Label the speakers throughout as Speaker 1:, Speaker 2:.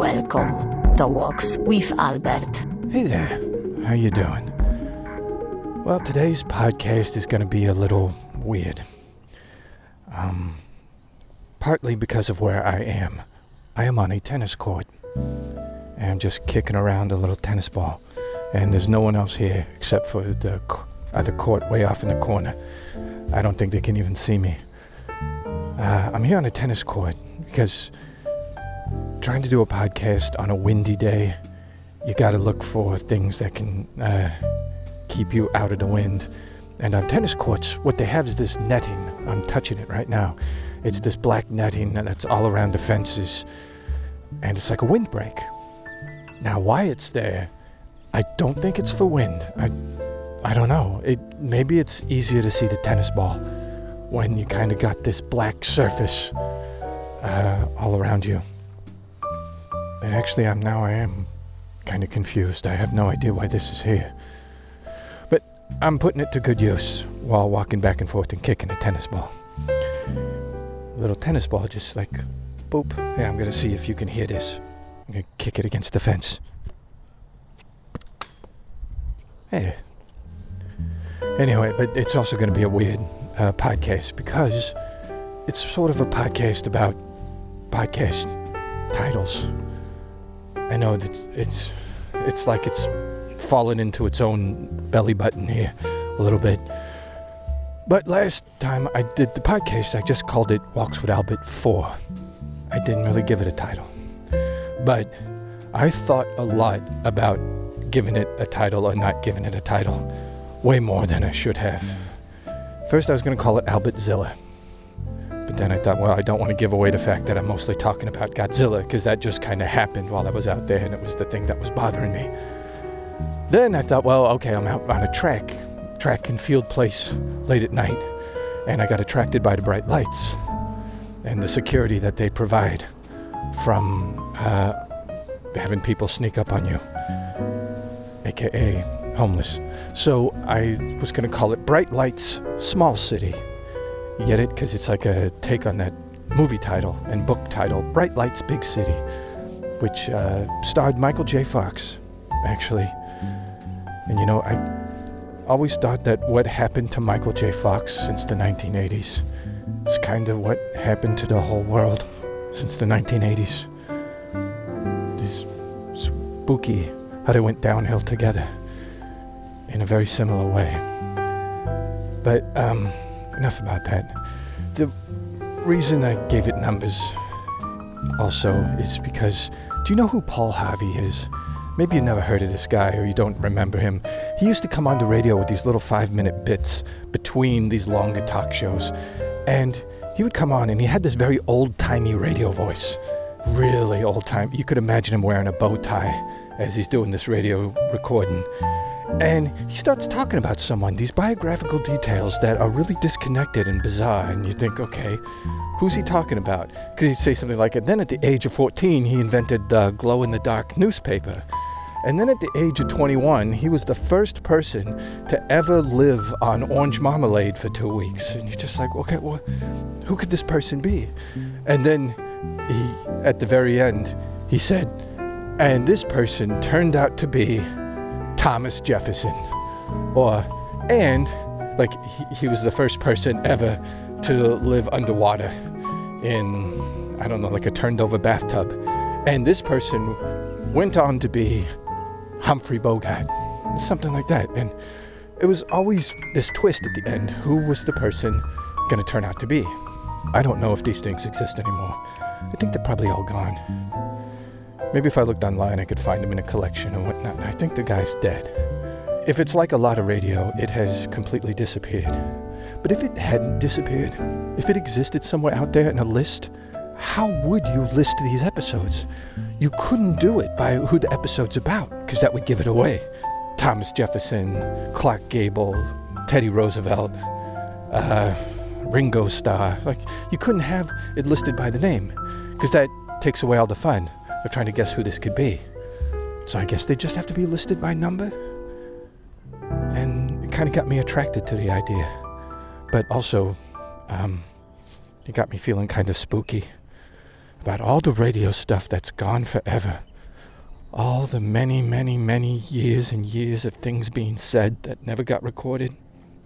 Speaker 1: Welcome to Walks with Albert.
Speaker 2: Hey there. How you doing? Well, today's podcast is going to be a little weird. Um, partly because of where I am. I am on a tennis court. And I'm just kicking around a little tennis ball. And there's no one else here except for the other court way off in the corner. I don't think they can even see me. Uh, I'm here on a tennis court because trying to do a podcast on a windy day, you got to look for things that can uh, keep you out of the wind. And on tennis courts, what they have is this netting. I'm touching it right now. It's this black netting that's all around the fences, and it's like a windbreak. Now, why it's there, I don't think it's for wind. I, I don't know. It maybe it's easier to see the tennis ball when you kind of got this black surface uh, all around you. Actually, I'm now I am kind of confused. I have no idea why this is here. But I'm putting it to good use while walking back and forth and kicking a tennis ball. Little tennis ball, just like boop. Yeah, I'm gonna see if you can hear this. I'm gonna kick it against the fence. Hey. Anyway, but it's also gonna be a weird uh, podcast because it's sort of a podcast about podcast titles. I know that it's it's like it's fallen into its own belly button here a little bit. But last time I did the podcast, I just called it Walks with Albert 4. I didn't really give it a title. But I thought a lot about giving it a title or not giving it a title. Way more than I should have. First, I was going to call it Albert Albertzilla. But then I thought, well, I don't want to give away the fact that I'm mostly talking about Godzilla because that just kind of happened while I was out there and it was the thing that was bothering me. Then I thought, well, okay, I'm out on a track, track and field place late at night, and I got attracted by the bright lights and the security that they provide from uh, having people sneak up on you, aka homeless. So I was going to call it Bright Lights Small City. You get it? Because it's like a take on that movie title and book title, Bright Lights Big City, which uh, starred Michael J. Fox, actually. And you know, I always thought that what happened to Michael J. Fox since the 1980s is kind of what happened to the whole world since the 1980s. This spooky, how they went downhill together in a very similar way. But, um, enough about that. The reason I gave it numbers also is because do you know who Paul Harvey is? Maybe you never heard of this guy or you don't remember him. He used to come on the radio with these little five minute bits between these longer talk shows. And he would come on and he had this very old timey radio voice. Really old time. You could imagine him wearing a bow tie as he's doing this radio recording. And he starts talking about someone, these biographical details that are really disconnected and bizarre. And you think, okay, who's he talking about? Because he'd say something like, and then at the age of 14, he invented the glow in the dark newspaper. And then at the age of 21, he was the first person to ever live on orange marmalade for two weeks. And you're just like, okay, well, who could this person be? And then he, at the very end, he said, and this person turned out to be Thomas Jefferson. Or, and, like, he, he was the first person ever to live underwater in, I don't know, like a turned over bathtub. And this person went on to be Humphrey Bogart, something like that. And it was always this twist at the end who was the person going to turn out to be? I don't know if these things exist anymore. I think they're probably all gone. Maybe if I looked online, I could find him in a collection or whatnot. I think the guy's dead. If it's like a lot of radio, it has completely disappeared. But if it hadn't disappeared, if it existed somewhere out there in a list, how would you list these episodes? You couldn't do it by who the episode's about, because that would give it away. Thomas Jefferson, Clark Gable, Teddy Roosevelt, uh, Ringo Starr. Like, you couldn't have it listed by the name, because that takes away all the fun of trying to guess who this could be. So I guess they just have to be listed by number. And it kind of got me attracted to the idea. But also, um, it got me feeling kind of spooky. about all the radio stuff that's gone forever. All the many, many, many years and years of things being said that never got recorded.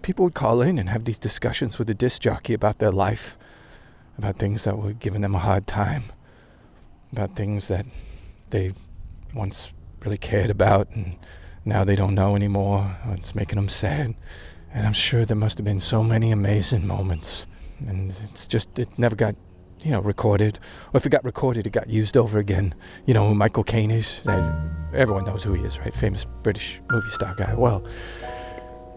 Speaker 2: People would call in and have these discussions with the disc jockey about their life, about things that were giving them a hard time, about things that they once really cared about and now they don't know anymore. It's making them sad. And I'm sure there must have been so many amazing moments. And it's just, it never got, you know, recorded. Or if it got recorded, it got used over again. You know who Michael Caine is? Everyone knows who he is, right? Famous British movie star guy. Well,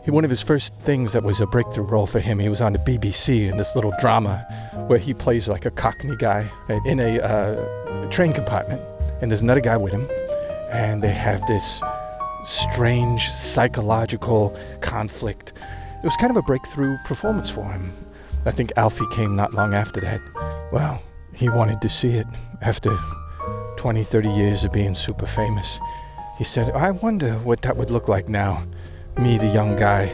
Speaker 2: one of his first things that was a breakthrough role for him, he was on the BBC in this little drama where he plays like a Cockney guy in a uh, train compartment. And there's another guy with him. And they have this strange psychological conflict. It was kind of a breakthrough performance for him. I think Alfie came not long after that. Well, he wanted to see it after 20, 30 years of being super famous. He said, I wonder what that would look like now. Me, the young guy,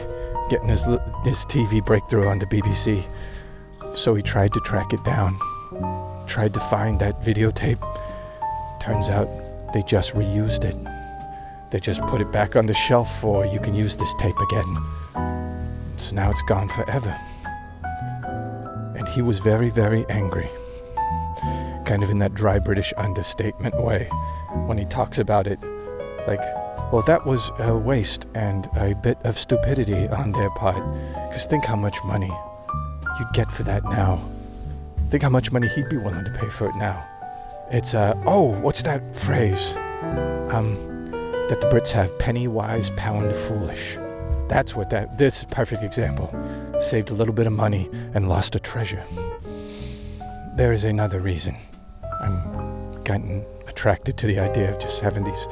Speaker 2: getting his, his TV breakthrough on the BBC. So he tried to track it down, tried to find that videotape. Turns out they just reused it. They just put it back on the shelf for you can use this tape again. So now it's gone forever. And he was very, very angry. Kind of in that dry British understatement way when he talks about it. Like, well, that was a waste and a bit of stupidity on their part. Because think how much money you'd get for that now. Think how much money he'd be willing to pay for it now. It's, uh, oh, what's that phrase? Um, that the Brits have penny wise, pound foolish. That's what that, this perfect example. Saved a little bit of money and lost a treasure. There is another reason. I'm gotten attracted to the idea of just having these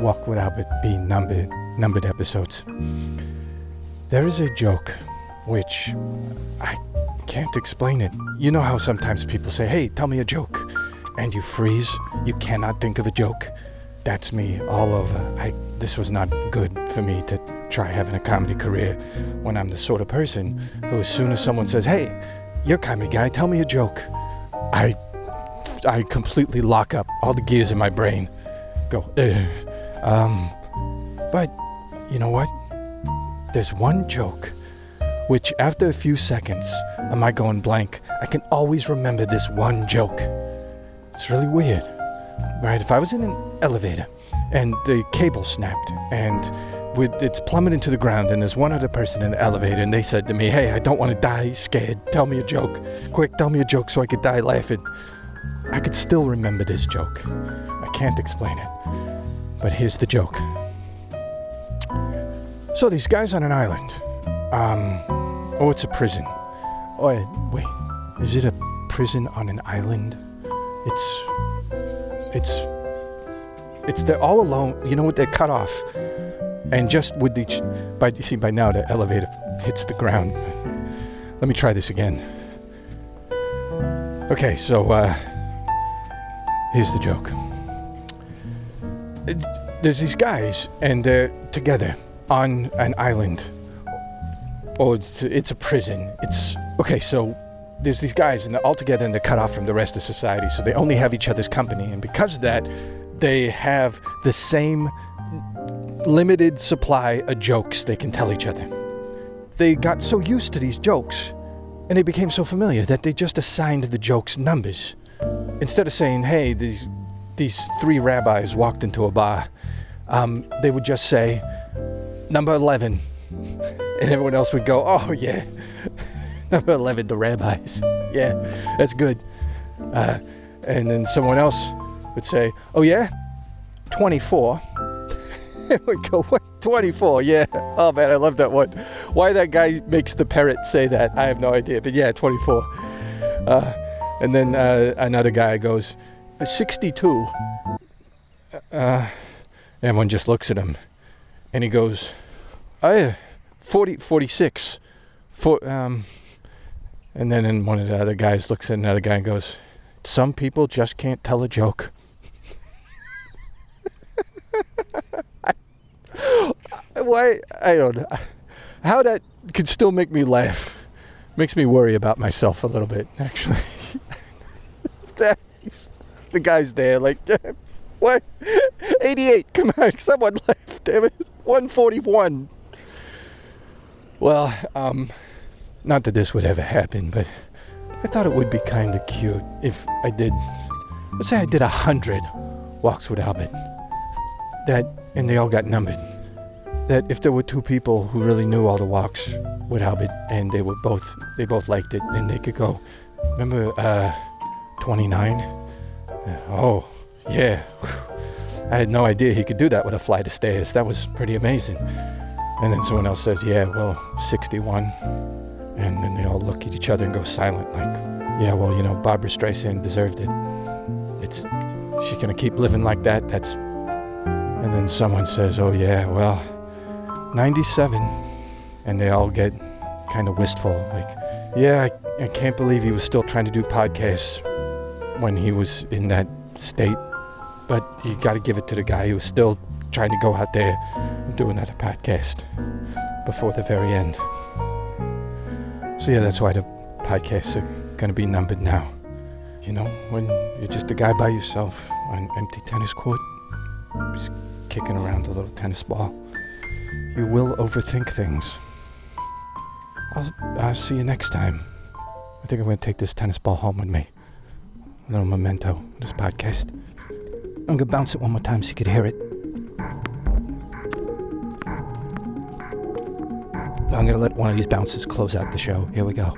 Speaker 2: walk without it being numbered, numbered episodes. There is a joke which I can't explain it. You know how sometimes people say, hey, tell me a joke, and you freeze, you cannot think of a joke. That's me all over. I this was not good for me to try having a comedy career when I'm the sort of person who as soon as someone says, "Hey, you're a comedy guy, tell me a joke." I I completely lock up all the gears in my brain. Go, um but you know what? There's one joke which after a few seconds of my going blank, I can always remember this one joke. It's really weird. Right? If I was in an elevator and the cable snapped and it's plummeting to the ground and there's one other person in the elevator and they said to me, Hey, I don't want to die scared. Tell me a joke. Quick, tell me a joke so I could die laughing. I could still remember this joke. I can't explain it. But here's the joke. So these guys on an island. Um oh it's a prison. Oh wait, is it a prison on an island? It's it's it's they're all alone. You know what? They're cut off. And just with each by you see by now the elevator hits the ground. Let me try this again. Okay so uh here's the joke. It's, there's these guys and they're together on an island oh it's, it's a prison. It's okay so there's these guys and they're all together and they're cut off from the rest of society so they only have each other's company. And because of that they have the same limited supply of jokes they can tell each other. They got so used to these jokes and they became so familiar that they just assigned the jokes numbers. Instead of saying hey these these three rabbis walked into a bar um, they would just say number 11 and everyone else would go oh yeah. Number 11 the rabbis. Yeah that's good. Uh, and then someone else would say oh yeah? 24 and we go what? 24 yeah. Oh man i love that one. Why that guy makes the parrot say that i have no idea but yeah 24 uh, and then uh, another guy goes 62 uh, everyone just looks at him. And he goes yeah 40 46 for, um, and then one of the other guys looks at another guy and goes, Some people just can't tell a joke. Why? I don't know. How that could still make me laugh makes me worry about myself a little bit, actually. the guy's there, like, what? 88, come on, someone left, damn it. 141. Well, um, not that this would ever happen, but I thought it would be kind of cute if I did, let's say I did a hundred walks with Albert. That, and they all got numbered. That if there were two people who really knew all the walks with Albert and they were both, they both liked it then they could go, remember, uh, 29? Oh, yeah. I had no idea he could do that with a flight of stairs. That was pretty amazing. And then someone else says, yeah, well, 61. And then they all look at each other and go silent, like, yeah, well, you know, Barbara Streisand deserved it. It's, she's gonna keep living like that. That's. And then someone says, oh, yeah, well, 97. And they all get kind of wistful, like, yeah, I, I can't believe he was still trying to do podcasts when he was in that state. But you got to give it to the guy who was still trying to go out there do another podcast before the very end. So yeah, that's why the podcasts are going to be numbered now. You know, when you're just a guy by yourself on an empty tennis court, just kicking around a little tennis ball, you will overthink things. I'll, I'll see you next time. I think I'm going to take this tennis ball home with me. A little memento, this podcast. I'm going to bounce it one more time so you could hear it. I'm going to let one of these bounces close out the show. Here we go.